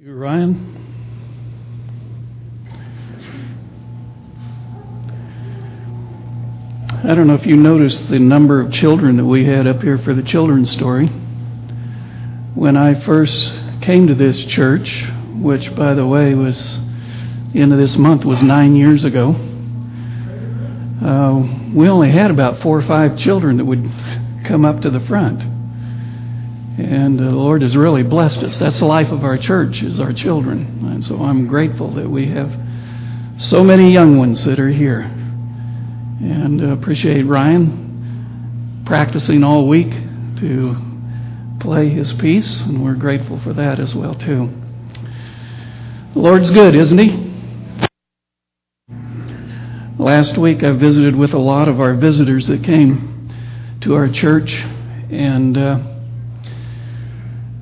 You, Ryan? I don't know if you noticed the number of children that we had up here for the children's story. When I first came to this church, which, by the way, was the end of this month was nine years ago, uh, we only had about four or five children that would come up to the front. And the Lord has really blessed us. That's the life of our church, is our children. And so I'm grateful that we have so many young ones that are here. And appreciate Ryan practicing all week to play his piece, and we're grateful for that as well too. The Lord's good, isn't he? Last week I visited with a lot of our visitors that came to our church, and uh,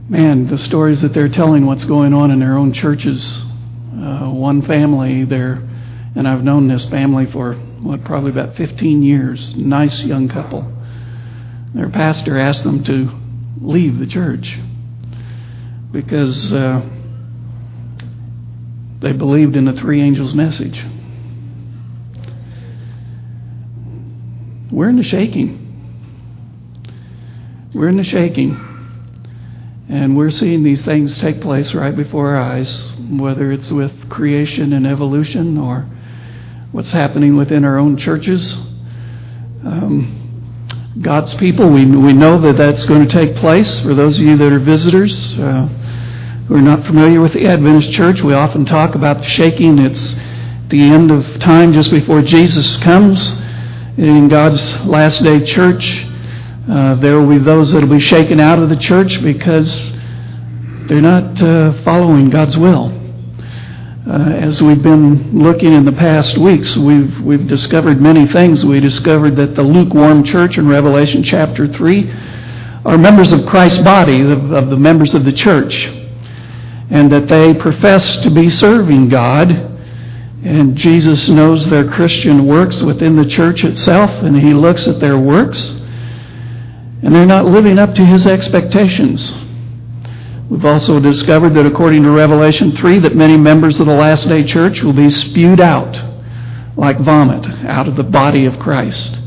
man, the stories that they're telling, what's going on in their own churches. Uh, one family there, and I've known this family for what probably about 15 years. Nice young couple. Their pastor asked them to leave the church because uh, they believed in the three angels' message. We're in the shaking. We're in the shaking. And we're seeing these things take place right before our eyes, whether it's with creation and evolution or what's happening within our own churches. Um, God's people, we, we know that that's going to take place. For those of you that are visitors uh, who are not familiar with the Adventist church, we often talk about the shaking. It's the end of time just before Jesus comes in God's last day church. Uh, there will be those that will be shaken out of the church because they're not uh, following God's will. Uh, as we've been looking in the past weeks, we've we've discovered many things. We discovered that the lukewarm church in Revelation chapter three are members of Christ's body, of, of the members of the church, and that they profess to be serving God. And Jesus knows their Christian works within the church itself, and He looks at their works and they're not living up to his expectations. We've also discovered that according to Revelation 3 that many members of the last day church will be spewed out like vomit out of the body of Christ.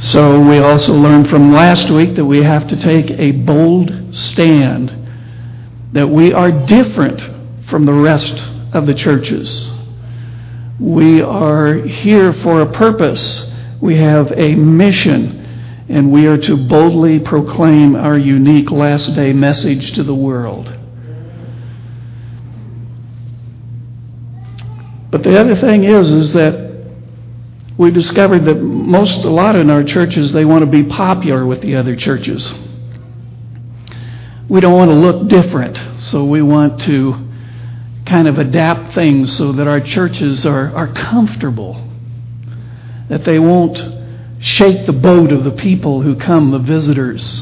So we also learned from last week that we have to take a bold stand that we are different from the rest of the churches. We are here for a purpose. We have a mission and we are to boldly proclaim our unique last day message to the world. But the other thing is, is that we discovered that most, a lot in our churches, they want to be popular with the other churches. We don't want to look different, so we want to kind of adapt things so that our churches are, are comfortable, that they won't shake the boat of the people who come, the visitors.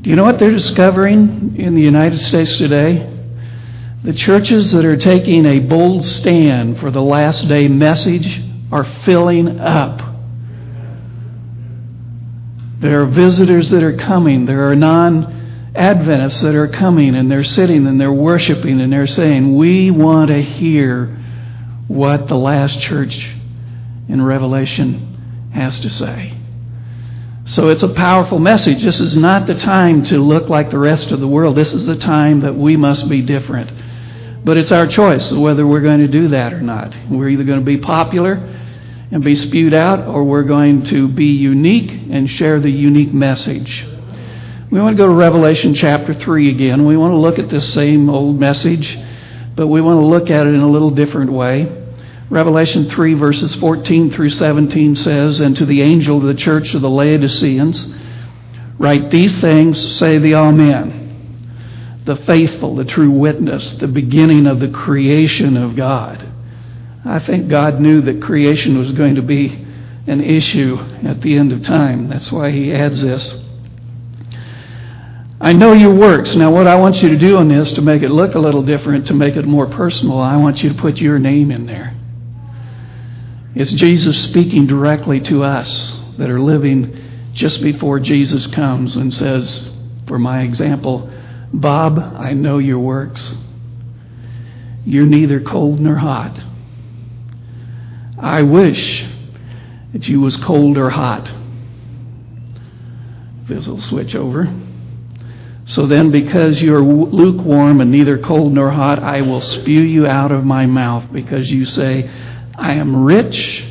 Do you know what they're discovering in the United States today? The churches that are taking a bold stand for the last day message are filling up. There are visitors that are coming. There are non Adventists that are coming and they're sitting and they're worshiping and they're saying, We want to hear what the last church in Revelation has to say. So it's a powerful message. This is not the time to look like the rest of the world. This is the time that we must be different. But it's our choice whether we're going to do that or not. We're either going to be popular and be spewed out, or we're going to be unique and share the unique message. We want to go to Revelation chapter 3 again. We want to look at this same old message, but we want to look at it in a little different way. Revelation 3, verses 14 through 17 says, And to the angel of the church of the Laodiceans, write these things, say the Amen, the faithful, the true witness, the beginning of the creation of God. I think God knew that creation was going to be an issue at the end of time. That's why he adds this. I know your works. Now, what I want you to do on this to make it look a little different, to make it more personal, I want you to put your name in there. It's Jesus speaking directly to us that are living just before Jesus comes and says, for my example, Bob, I know your works. You're neither cold nor hot. I wish that you was cold or hot. This will switch over. So then, because you're lukewarm and neither cold nor hot, I will spew you out of my mouth, because you say, I am rich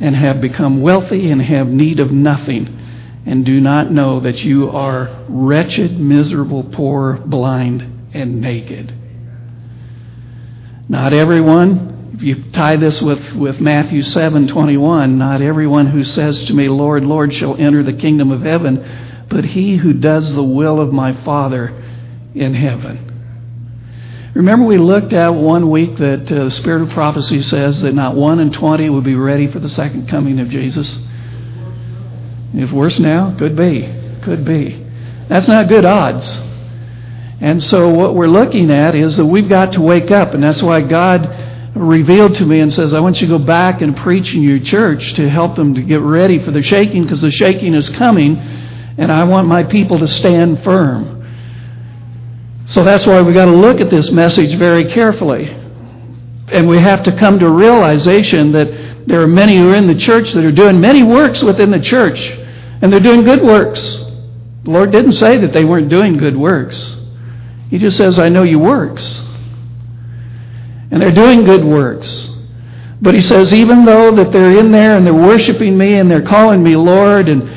and have become wealthy and have need of nothing, and do not know that you are wretched, miserable, poor, blind, and naked. Not everyone, if you tie this with, with Matthew 7 21, not everyone who says to me, Lord, Lord, shall enter the kingdom of heaven but he who does the will of my Father in heaven. Remember, we looked at one week that uh, the Spirit of prophecy says that not one in 20 would be ready for the second coming of Jesus. If worse now, could be. Could be. That's not good odds. And so, what we're looking at is that we've got to wake up, and that's why God revealed to me and says, I want you to go back and preach in your church to help them to get ready for the shaking, because the shaking is coming and I want my people to stand firm. So that's why we've got to look at this message very carefully. And we have to come to realization that there are many who are in the church that are doing many works within the church, and they're doing good works. The Lord didn't say that they weren't doing good works. He just says, I know your works. And they're doing good works. But he says, even though that they're in there and they're worshiping me and they're calling me Lord and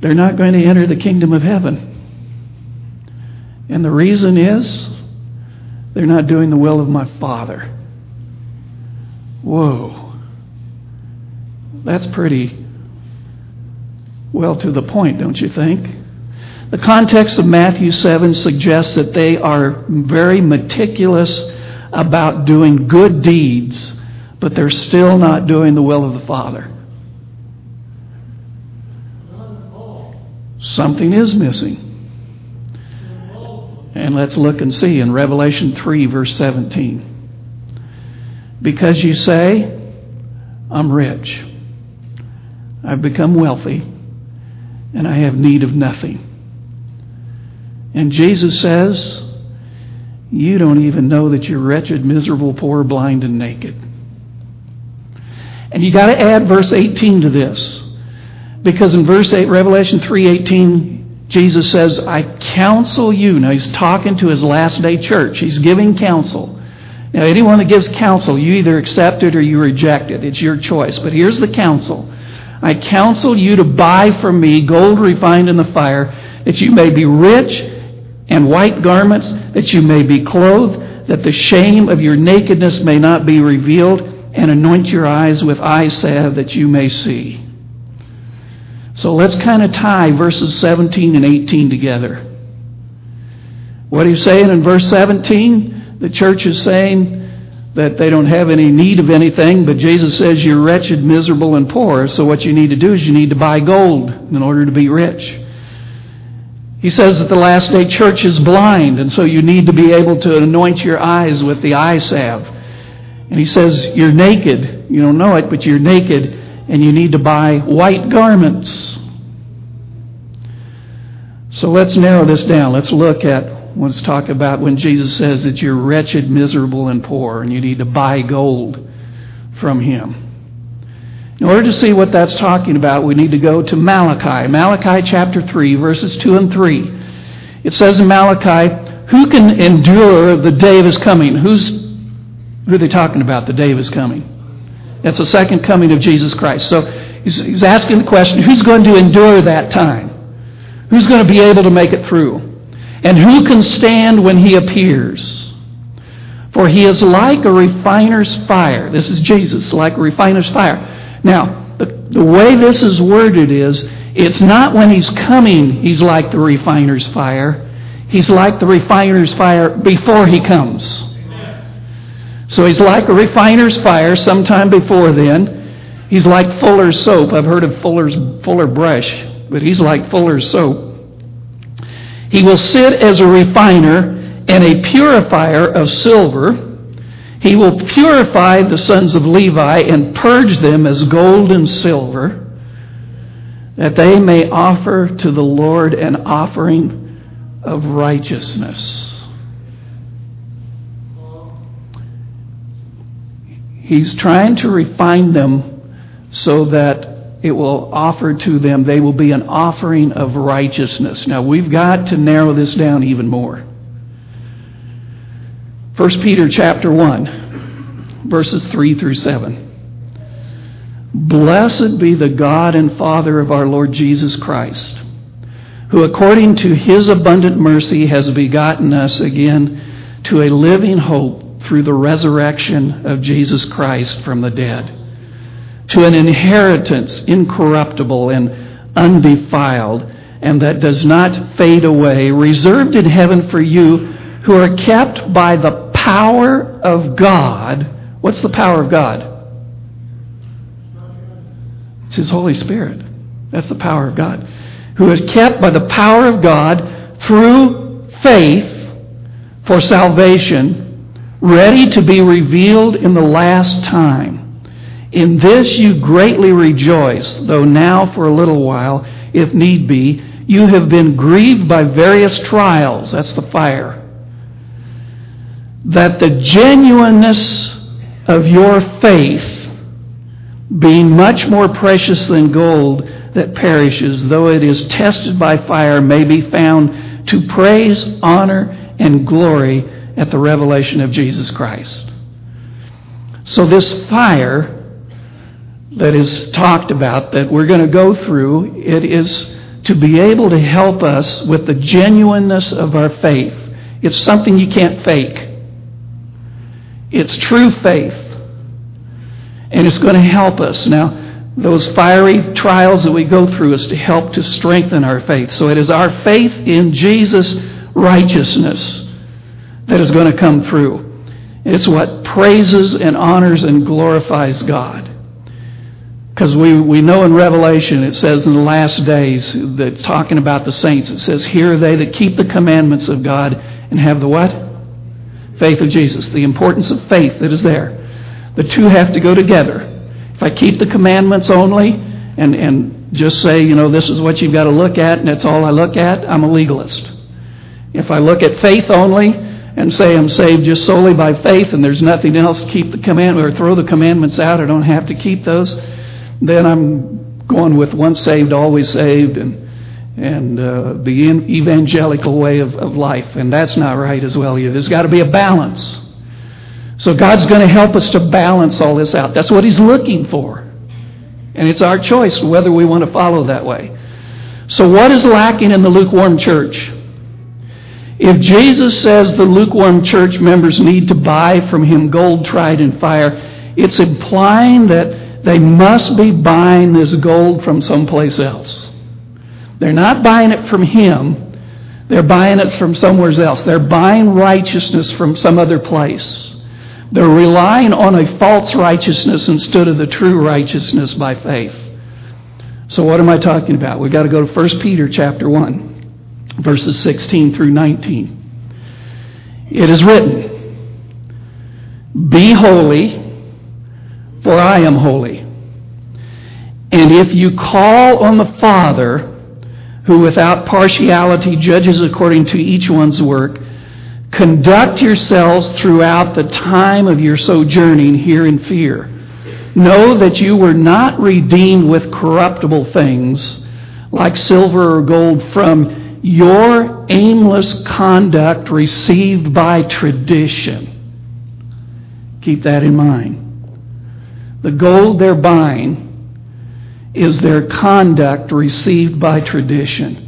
they're not going to enter the kingdom of heaven. And the reason is they're not doing the will of my Father. Whoa. That's pretty well to the point, don't you think? The context of Matthew 7 suggests that they are very meticulous about doing good deeds, but they're still not doing the will of the Father. Something is missing. And let's look and see in Revelation 3, verse 17. Because you say, I'm rich, I've become wealthy, and I have need of nothing. And Jesus says, You don't even know that you're wretched, miserable, poor, blind, and naked. And you got to add verse 18 to this. Because in verse 8, Revelation 3:18, Jesus says, "I counsel you." Now he's talking to his last day church. He's giving counsel. Now anyone that gives counsel, you either accept it or you reject it. It's your choice. But here's the counsel. I counsel you to buy from me gold refined in the fire, that you may be rich, and white garments, that you may be clothed, that the shame of your nakedness may not be revealed, and anoint your eyes with eye salve that you may see. So let's kind of tie verses 17 and 18 together. What he's saying in verse 17, the church is saying that they don't have any need of anything, but Jesus says you're wretched, miserable, and poor. So what you need to do is you need to buy gold in order to be rich. He says that the last day church is blind, and so you need to be able to anoint your eyes with the eye salve. And he says you're naked. You don't know it, but you're naked and you need to buy white garments. So let's narrow this down. Let's look at let's talk about when Jesus says that you're wretched, miserable, and poor, and you need to buy gold from Him. In order to see what that's talking about, we need to go to Malachi. Malachi chapter 3, verses 2 and 3. It says in Malachi, Who can endure the day of his coming? Who's, who are they talking about, the day of his coming? It's the second coming of Jesus Christ. So he's, he's asking the question who's going to endure that time? Who's going to be able to make it through? And who can stand when he appears? For he is like a refiner's fire. This is Jesus, like a refiner's fire. Now, the, the way this is worded is it's not when he's coming he's like the refiner's fire. He's like the refiner's fire before he comes. So he's like a refiner's fire sometime before then. He's like Fuller's soap. I've heard of Fuller's Fuller brush, but he's like Fuller's soap. He will sit as a refiner and a purifier of silver. He will purify the sons of Levi and purge them as gold and silver, that they may offer to the Lord an offering of righteousness. He's trying to refine them so that it will offer to them, they will be an offering of righteousness. Now, we've got to narrow this down even more. 1 Peter chapter 1, verses 3 through 7. Blessed be the God and Father of our Lord Jesus Christ, who according to his abundant mercy has begotten us again to a living hope through the resurrection of Jesus Christ from the dead to an inheritance incorruptible and undefiled, and that does not fade away, reserved in heaven for you who are kept by the power of God. What's the power of God? It's His Holy Spirit. That's the power of God. Who is kept by the power of God through faith for salvation, ready to be revealed in the last time. In this you greatly rejoice, though now for a little while, if need be, you have been grieved by various trials. That's the fire. That the genuineness of your faith, being much more precious than gold that perishes, though it is tested by fire, may be found to praise, honor, and glory at the revelation of Jesus Christ. So, this fire that is talked about that we're going to go through, it is to be able to help us with the genuineness of our faith. It's something you can't fake. It's true faith. And it's going to help us. Now, those fiery trials that we go through is to help to strengthen our faith. So it is our faith in Jesus' righteousness that is going to come through. It's what praises and honors and glorifies God. Because we, we know in Revelation it says in the last days that talking about the saints, it says, Here are they that keep the commandments of God and have the what? Faith of Jesus. The importance of faith that is there. The two have to go together. If I keep the commandments only and, and just say, you know, this is what you've got to look at and that's all I look at, I'm a legalist. If I look at faith only and say I'm saved just solely by faith and there's nothing else, keep the commandment or throw the commandments out, I don't have to keep those then I'm going with once saved, always saved, and and uh, the evangelical way of, of life, and that's not right as well. Either. There's got to be a balance. So God's going to help us to balance all this out. That's what He's looking for, and it's our choice whether we want to follow that way. So what is lacking in the lukewarm church? If Jesus says the lukewarm church members need to buy from him gold tried in fire, it's implying that they must be buying this gold from someplace else. They're not buying it from Him, they're buying it from somewhere else. They're buying righteousness from some other place. They're relying on a false righteousness instead of the true righteousness by faith. So what am I talking about? We've got to go to 1 Peter chapter 1, verses 16 through 19. It is written, Be holy for I am holy. And if you call on the Father, who without partiality judges according to each one's work, conduct yourselves throughout the time of your sojourning here in fear. Know that you were not redeemed with corruptible things like silver or gold from your aimless conduct received by tradition. Keep that in mind. The gold they're buying is their conduct received by tradition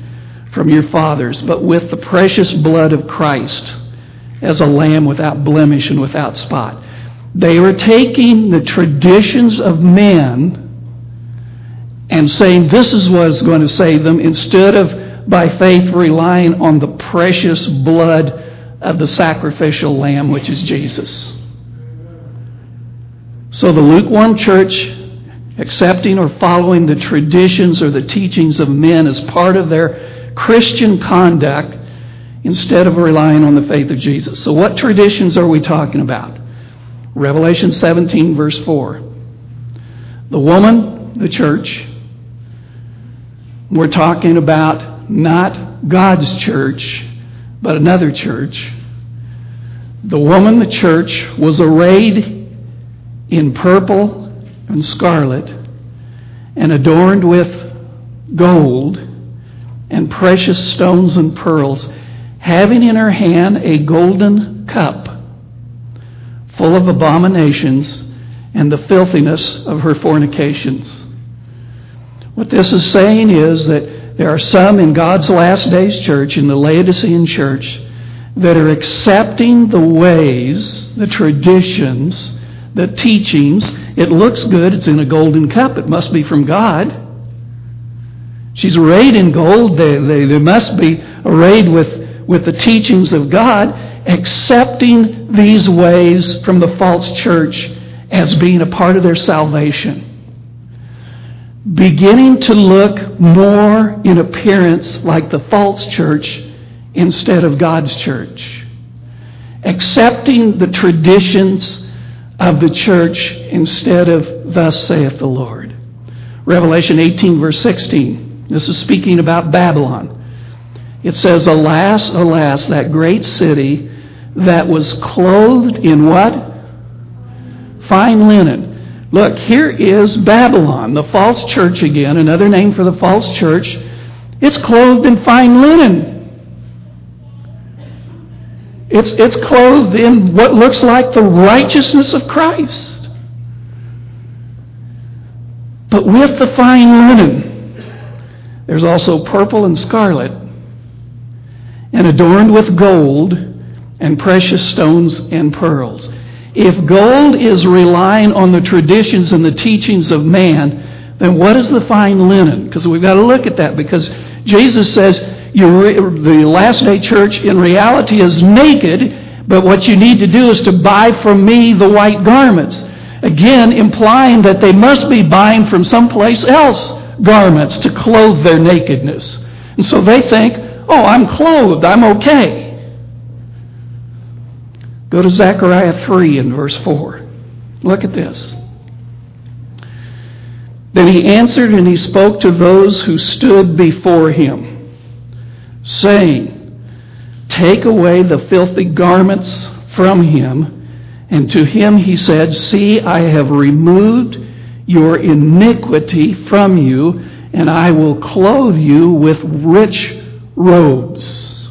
from your fathers, but with the precious blood of Christ as a lamb without blemish and without spot. They were taking the traditions of men and saying this is what is going to save them instead of by faith relying on the precious blood of the sacrificial lamb, which is Jesus. So the lukewarm church, accepting or following the traditions or the teachings of men as part of their Christian conduct instead of relying on the faith of Jesus. So, what traditions are we talking about? Revelation 17, verse 4. The woman, the church, we're talking about not God's church, but another church. The woman, the church, was arrayed in purple and scarlet and adorned with gold and precious stones and pearls, having in her hand a golden cup full of abominations and the filthiness of her fornications. What this is saying is that there are some in God's last days church, in the Laodicean church, that are accepting the ways, the traditions, the teachings. It looks good. It's in a golden cup. It must be from God. She's arrayed in gold. They, they, they must be arrayed with, with the teachings of God, accepting these ways from the false church as being a part of their salvation. Beginning to look more in appearance like the false church instead of God's church. Accepting the traditions of the church instead of thus saith the Lord. Revelation 18, verse 16. This is speaking about Babylon. It says, Alas, alas, that great city that was clothed in what? Fine linen. Look, here is Babylon, the false church again, another name for the false church. It's clothed in fine linen. It's, it's clothed in what looks like the righteousness of Christ. But with the fine linen, there's also purple and scarlet, and adorned with gold and precious stones and pearls. If gold is relying on the traditions and the teachings of man, then what is the fine linen? Because we've got to look at that because Jesus says you, the last day church in reality is naked, but what you need to do is to buy from me the white garments. Again, implying that they must be buying from someplace else garments to clothe their nakedness. And so they think, oh, I'm clothed, I'm okay. Go to Zechariah 3 and verse 4. Look at this. Then he answered and he spoke to those who stood before him, saying, Take away the filthy garments from him. And to him he said, See, I have removed your iniquity from you, and I will clothe you with rich robes.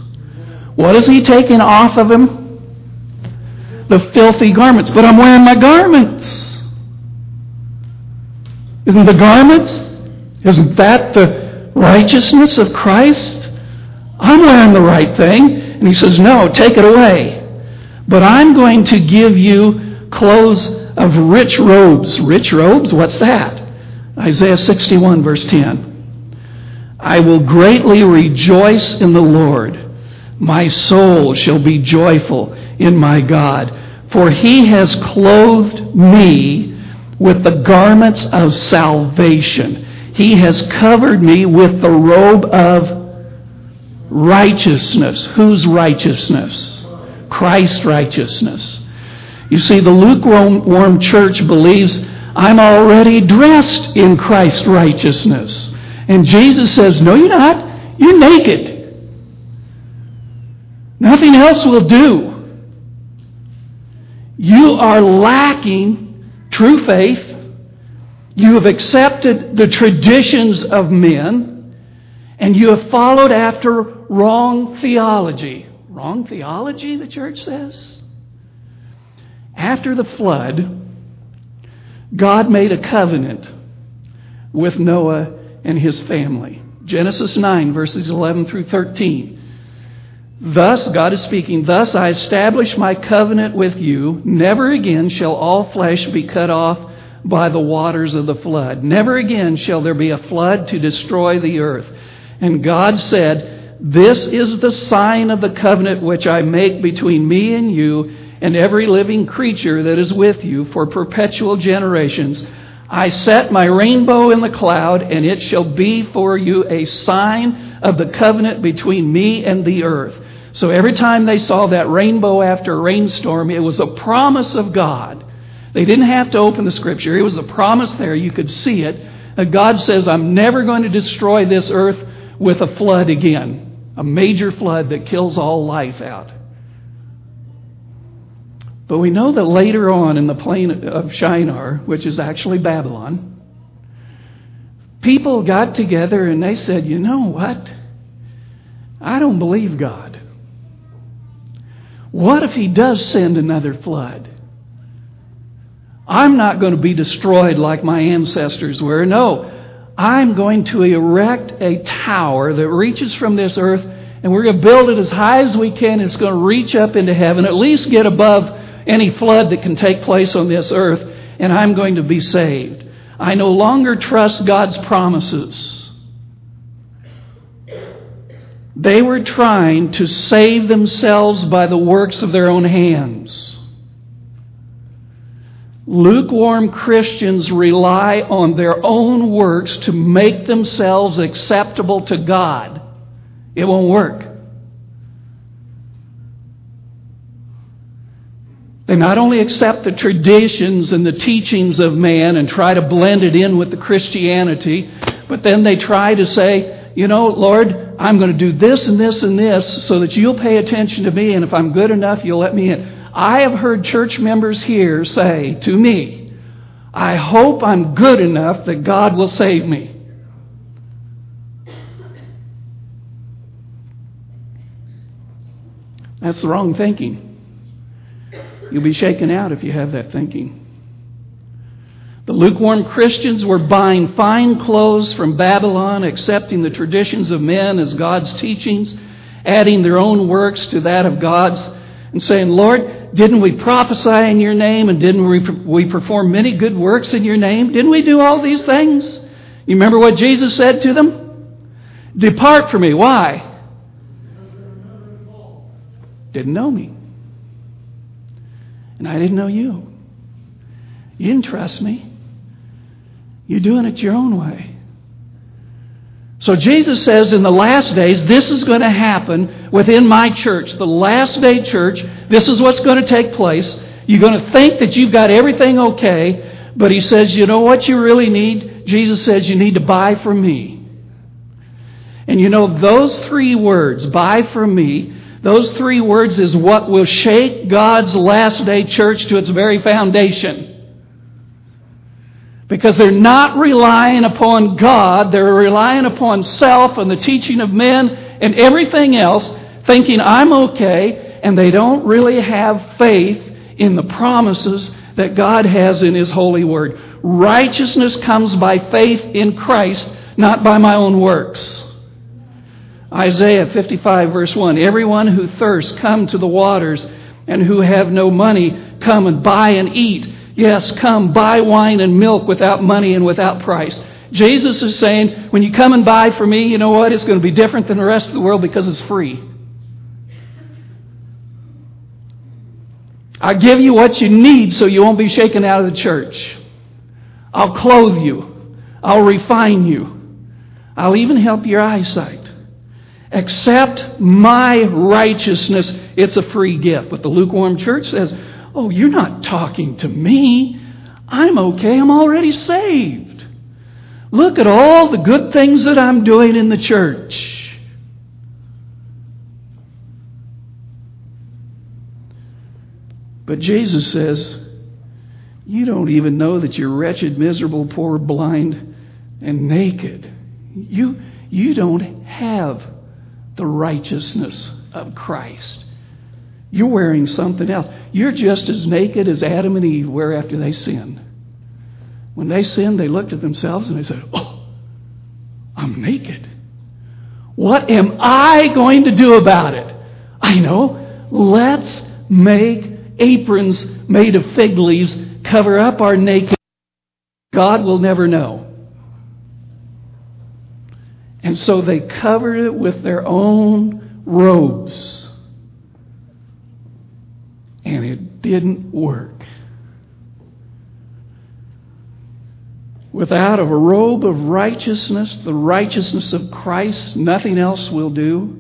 What is he taking off of him? The filthy garments. But I'm wearing my garments. Isn't the garments? Isn't that the righteousness of Christ? I'm wearing the right thing. And he says, No, take it away. But I'm going to give you clothes of rich robes. Rich robes? What's that? Isaiah 61, verse 10. I will greatly rejoice in the Lord. My soul shall be joyful in my God, for he has clothed me with the garments of salvation. He has covered me with the robe of righteousness. Whose righteousness? Christ's righteousness. You see, the lukewarm church believes I'm already dressed in Christ's righteousness. And Jesus says, No, you're not. You're naked. Nothing else will do. You are lacking true faith. You have accepted the traditions of men, and you have followed after wrong theology. Wrong theology, the church says? After the flood, God made a covenant with Noah and his family. Genesis 9, verses 11 through 13. Thus, God is speaking, thus I establish my covenant with you. Never again shall all flesh be cut off by the waters of the flood. Never again shall there be a flood to destroy the earth. And God said, This is the sign of the covenant which I make between me and you and every living creature that is with you for perpetual generations. I set my rainbow in the cloud, and it shall be for you a sign of the covenant between me and the earth. So every time they saw that rainbow after a rainstorm, it was a promise of God. They didn't have to open the scripture, it was a promise there. You could see it. God says, I'm never going to destroy this earth with a flood again. a major flood that kills all life out. But we know that later on in the plain of Shinar, which is actually Babylon, people got together and they said, you know what? I don't believe God. What if He does send another flood? I'm not going to be destroyed like my ancestors were. No, I'm going to erect a tower that reaches from this earth, and we're going to build it as high as we can. It's going to reach up into heaven, at least get above any flood that can take place on this earth, and I'm going to be saved. I no longer trust God's promises. They were trying to save themselves by the works of their own hands. Lukewarm Christians rely on their own works to make themselves acceptable to God. It won't work. They not only accept the traditions and the teachings of man and try to blend it in with the Christianity, but then they try to say, you know, Lord, I'm going to do this and this and this so that you'll pay attention to me, and if I'm good enough, you'll let me in. I have heard church members here say to me, I hope I'm good enough that God will save me. That's the wrong thinking. You'll be shaken out if you have that thinking. The lukewarm Christians were buying fine clothes from Babylon, accepting the traditions of men as God's teachings, adding their own works to that of God's, and saying, Lord, didn't we prophesy in your name and didn't we perform many good works in your name? Didn't we do all these things? You remember what Jesus said to them? Depart from me. Why? Didn't know me. And I didn't know you. You didn't trust me. You're doing it your own way. So Jesus says in the last days, this is going to happen within my church, the last day church. This is what's going to take place. You're going to think that you've got everything okay, but he says, you know what you really need? Jesus says you need to buy from me. And you know, those three words, buy from me, those three words is what will shake God's last day church to its very foundation. Because they're not relying upon God, they're relying upon self and the teaching of men and everything else, thinking I'm okay, and they don't really have faith in the promises that God has in His holy word. Righteousness comes by faith in Christ, not by my own works. Isaiah 55, verse 1 Everyone who thirsts, come to the waters, and who have no money, come and buy and eat. Yes, come, buy wine and milk without money and without price. Jesus is saying, when you come and buy for me, you know what? It's going to be different than the rest of the world because it's free. I'll give you what you need so you won't be shaken out of the church. I'll clothe you. I'll refine you. I'll even help your eyesight. Accept my righteousness. It's a free gift. But the lukewarm church says, Oh, you're not talking to me. I'm okay. I'm already saved. Look at all the good things that I'm doing in the church. But Jesus says, You don't even know that you're wretched, miserable, poor, blind, and naked. You, you don't have the righteousness of Christ. You're wearing something else. You're just as naked as Adam and Eve were after they sinned. When they sinned, they looked at themselves and they said, Oh, I'm naked. What am I going to do about it? I know. Let's make aprons made of fig leaves, cover up our naked. God will never know. And so they covered it with their own robes. It didn't work. Without a robe of righteousness, the righteousness of Christ, nothing else will do.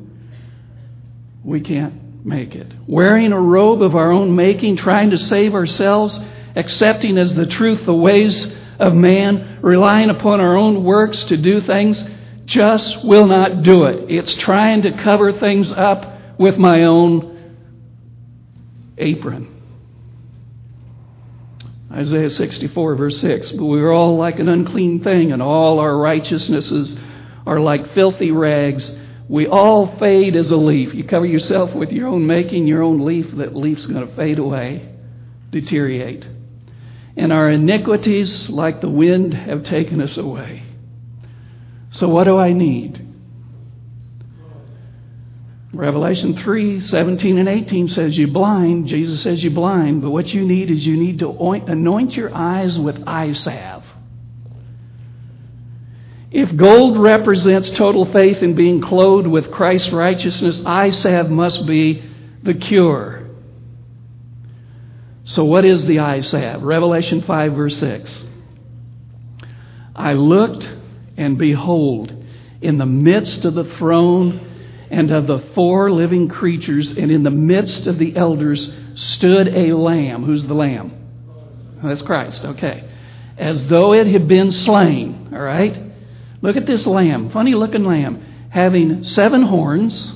We can't make it. Wearing a robe of our own making, trying to save ourselves, accepting as the truth the ways of man, relying upon our own works to do things just will not do it. It's trying to cover things up with my own apron. Isaiah 64, verse 6. But we are all like an unclean thing, and all our righteousnesses are like filthy rags. We all fade as a leaf. You cover yourself with your own making, your own leaf, that leaf's going to fade away, deteriorate. And our iniquities, like the wind, have taken us away. So, what do I need? Revelation 3 17 and 18 says, You blind. Jesus says, You blind. But what you need is you need to anoint your eyes with eye salve. If gold represents total faith in being clothed with Christ's righteousness, eye salve must be the cure. So, what is the eye salve? Revelation 5, verse 6. I looked, and behold, in the midst of the throne and of the four living creatures, and in the midst of the elders stood a lamb. Who's the lamb? That's Christ, okay. As though it had been slain, all right? Look at this lamb, funny looking lamb, having seven horns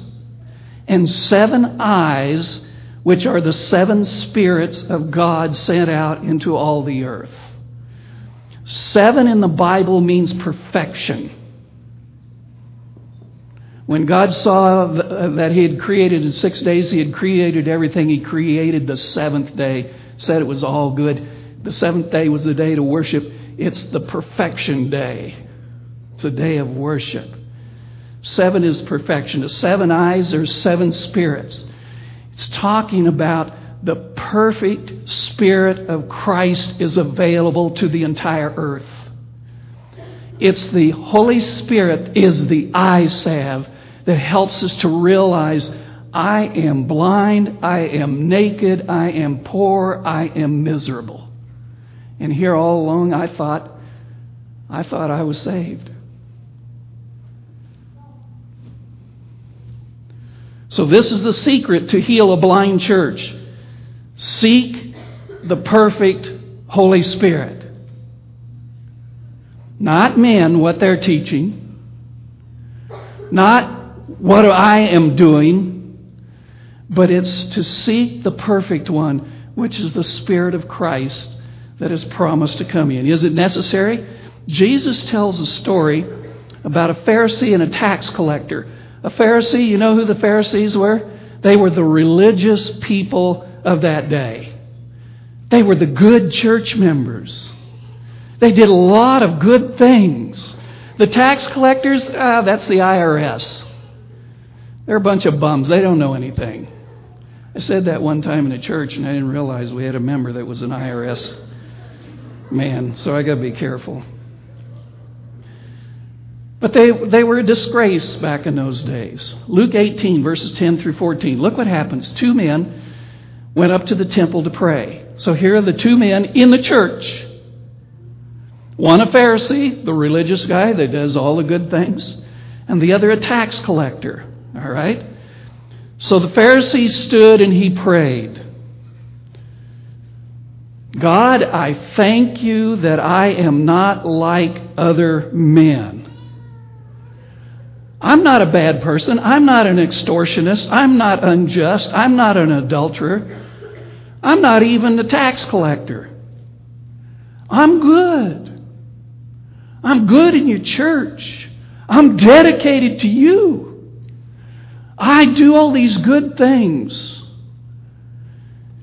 and seven eyes, which are the seven spirits of God sent out into all the earth. Seven in the Bible means perfection. When God saw uh, that He had created in six days, He had created everything. He created the seventh day, said it was all good. The seventh day was the day to worship. It's the perfection day. It's a day of worship. Seven is perfection. The seven eyes are seven spirits. It's talking about the perfect spirit of Christ is available to the entire earth. It's the Holy Spirit is the eye salve that helps us to realize I am blind, I am naked, I am poor, I am miserable. And here all along I thought I thought I was saved. So, this is the secret to heal a blind church. Seek the perfect Holy Spirit. Not men, what they're teaching. Not what I am doing. But it's to seek the perfect one, which is the Spirit of Christ that is promised to come in. Is it necessary? Jesus tells a story about a Pharisee and a tax collector a Pharisee, you know who the Pharisees were? They were the religious people of that day. They were the good church members. They did a lot of good things. The tax collectors, ah, that's the IRS. They're a bunch of bums. They don't know anything. I said that one time in a church, and I didn't realize we had a member that was an IRS man, so I got to be careful. But they, they were a disgrace back in those days. Luke 18, verses 10 through 14. Look what happens. Two men went up to the temple to pray. So here are the two men in the church. One a Pharisee, the religious guy that does all the good things, and the other a tax collector. All right? So the Pharisee stood and he prayed. God, I thank you that I am not like other men I'm not a bad person. I'm not an extortionist. I'm not unjust. I'm not an adulterer. I'm not even the tax collector. I'm good. I'm good in your church. I'm dedicated to you. I do all these good things.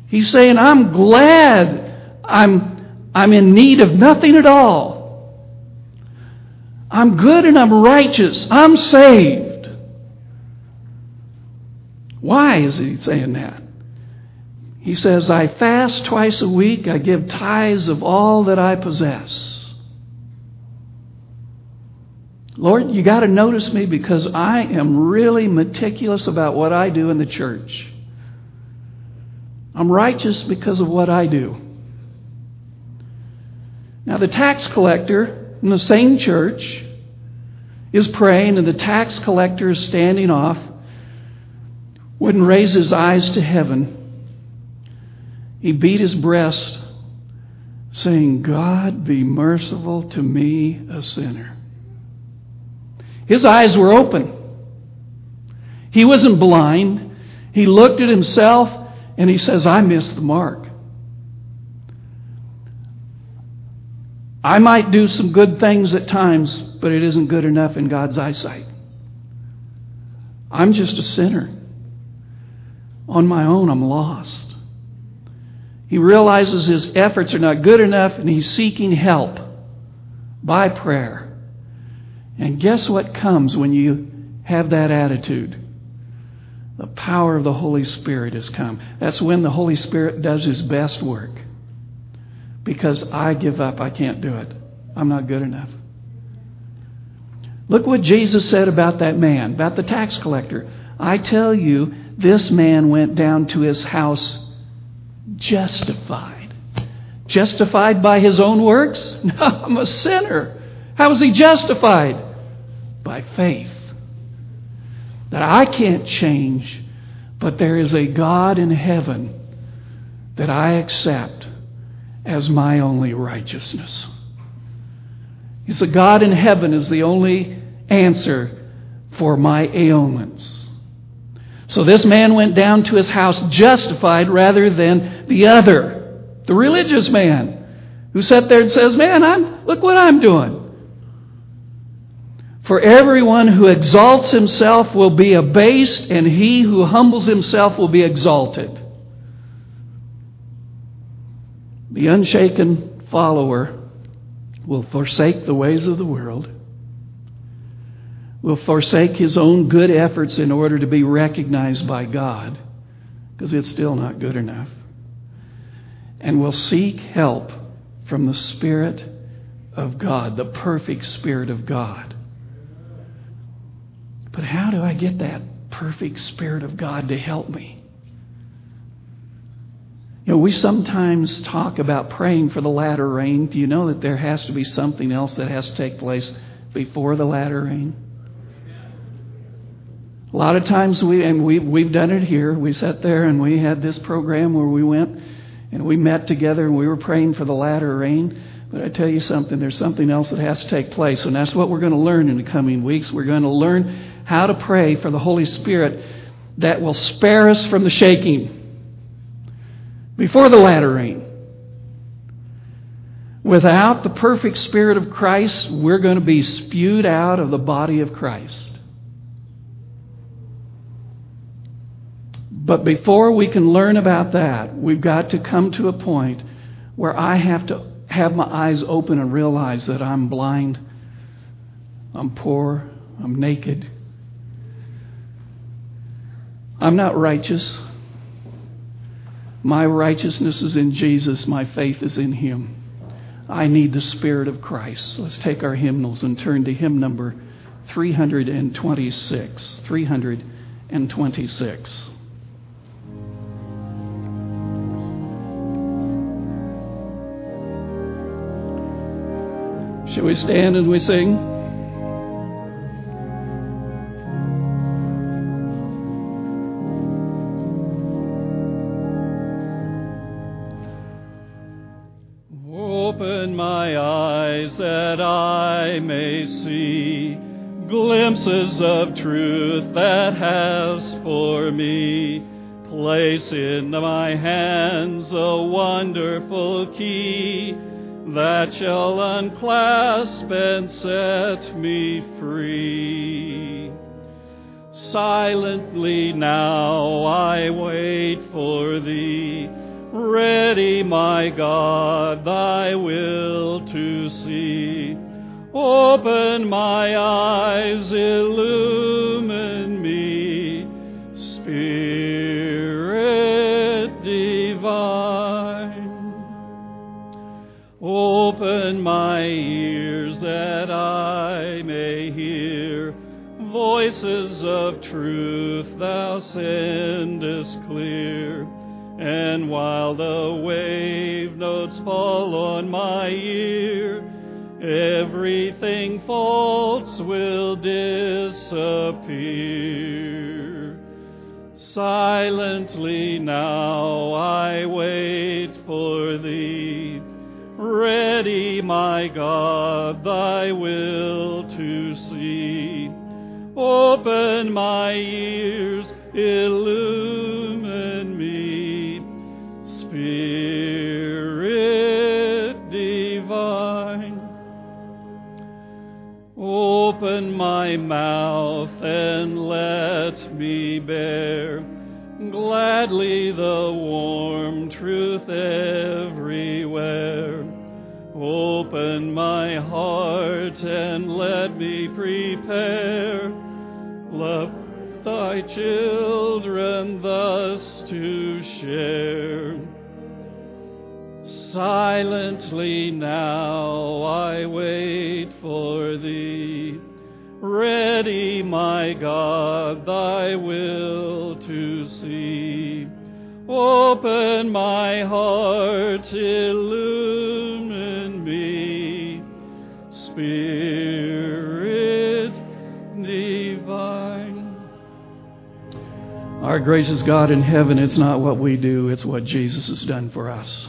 He's saying, I'm glad I'm, I'm in need of nothing at all. I'm good and I'm righteous. I'm saved. Why is he saying that? He says, I fast twice a week. I give tithes of all that I possess. Lord, you got to notice me because I am really meticulous about what I do in the church. I'm righteous because of what I do. Now, the tax collector in the same church is praying, and the tax collector is standing off, wouldn't raise his eyes to heaven. He beat his breast, saying, God, be merciful to me, a sinner. His eyes were open. He wasn't blind. He looked at himself and he says, I missed the mark. I might do some good things at times, but it isn't good enough in God's eyesight. I'm just a sinner. On my own, I'm lost. He realizes his efforts are not good enough and he's seeking help by prayer. And guess what comes when you have that attitude? The power of the Holy Spirit has come. That's when the Holy Spirit does his best work. Because I give up. I can't do it. I'm not good enough. Look what Jesus said about that man, about the tax collector. I tell you, this man went down to his house justified. Justified by his own works? No, I'm a sinner. How was he justified? By faith. That I can't change, but there is a God in heaven that I accept as my only righteousness. It's a God in heaven is the only answer for my ailments. So this man went down to his house justified rather than the other, the religious man, who sat there and says, Man, I'm, look what I'm doing. For everyone who exalts himself will be abased, and he who humbles himself will be exalted. The unshaken follower will forsake the ways of the world, will forsake his own good efforts in order to be recognized by God, because it's still not good enough, and will seek help from the Spirit of God, the perfect Spirit of God. But how do I get that perfect Spirit of God to help me? You know, we sometimes talk about praying for the latter rain. Do you know that there has to be something else that has to take place before the latter rain? A lot of times we and we we've done it here. We sat there and we had this program where we went and we met together and we were praying for the latter rain. But I tell you something, there's something else that has to take place, and that's what we're going to learn in the coming weeks. We're going to learn how to pray for the Holy Spirit that will spare us from the shaking before the latter rain. Without the perfect Spirit of Christ, we're going to be spewed out of the body of Christ. But before we can learn about that, we've got to come to a point where I have to have my eyes open and realize that I'm blind, I'm poor, I'm naked, I'm not righteous. My righteousness is in Jesus. My faith is in Him. I need the Spirit of Christ. Let's take our hymnals and turn to hymn number 326. 326. Shall we stand and we sing? Of truth that has for me. Place in my hands a wonderful key that shall unclasp and set me free. Silently now I wait for thee, ready, my God, thy will to see. Open my eyes, illumine me, Spirit divine. Open my ears that I may hear voices of truth thou sendest clear. And while the wave notes fall on my ear, everything false will disappear. Silently now I wait for thee, ready, my God, thy will to see. Open my ears, illumine me, Spirit My mouth and let me bear gladly the warm truth everywhere. Open my heart and let me prepare. Love thy children thus to share. Silently now I wait for thee. Ready, my God, thy will to see. Open my heart, illumine me, Spirit divine. Our gracious God in heaven, it's not what we do, it's what Jesus has done for us.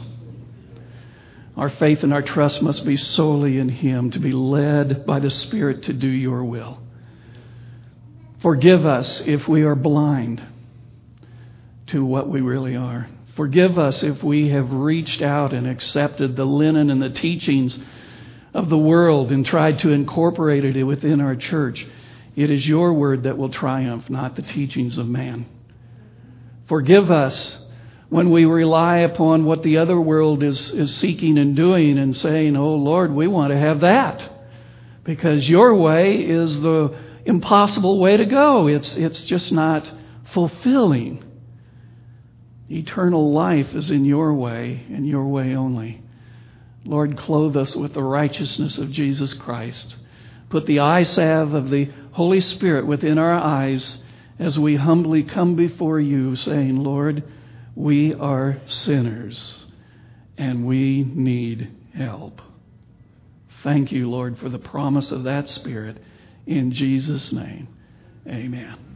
Our faith and our trust must be solely in Him to be led by the Spirit to do your will. Forgive us if we are blind to what we really are. Forgive us if we have reached out and accepted the linen and the teachings of the world and tried to incorporate it within our church. It is your word that will triumph, not the teachings of man. Forgive us when we rely upon what the other world is, is seeking and doing and saying, Oh Lord, we want to have that. Because your way is the impossible way to go. It's, it's just not fulfilling. Eternal life is in your way and your way only. Lord, clothe us with the righteousness of Jesus Christ. Put the eye salve of the Holy Spirit within our eyes as we humbly come before you, saying, Lord, we are sinners and we need help. Thank you, Lord, for the promise of that Spirit. In Jesus' name, amen.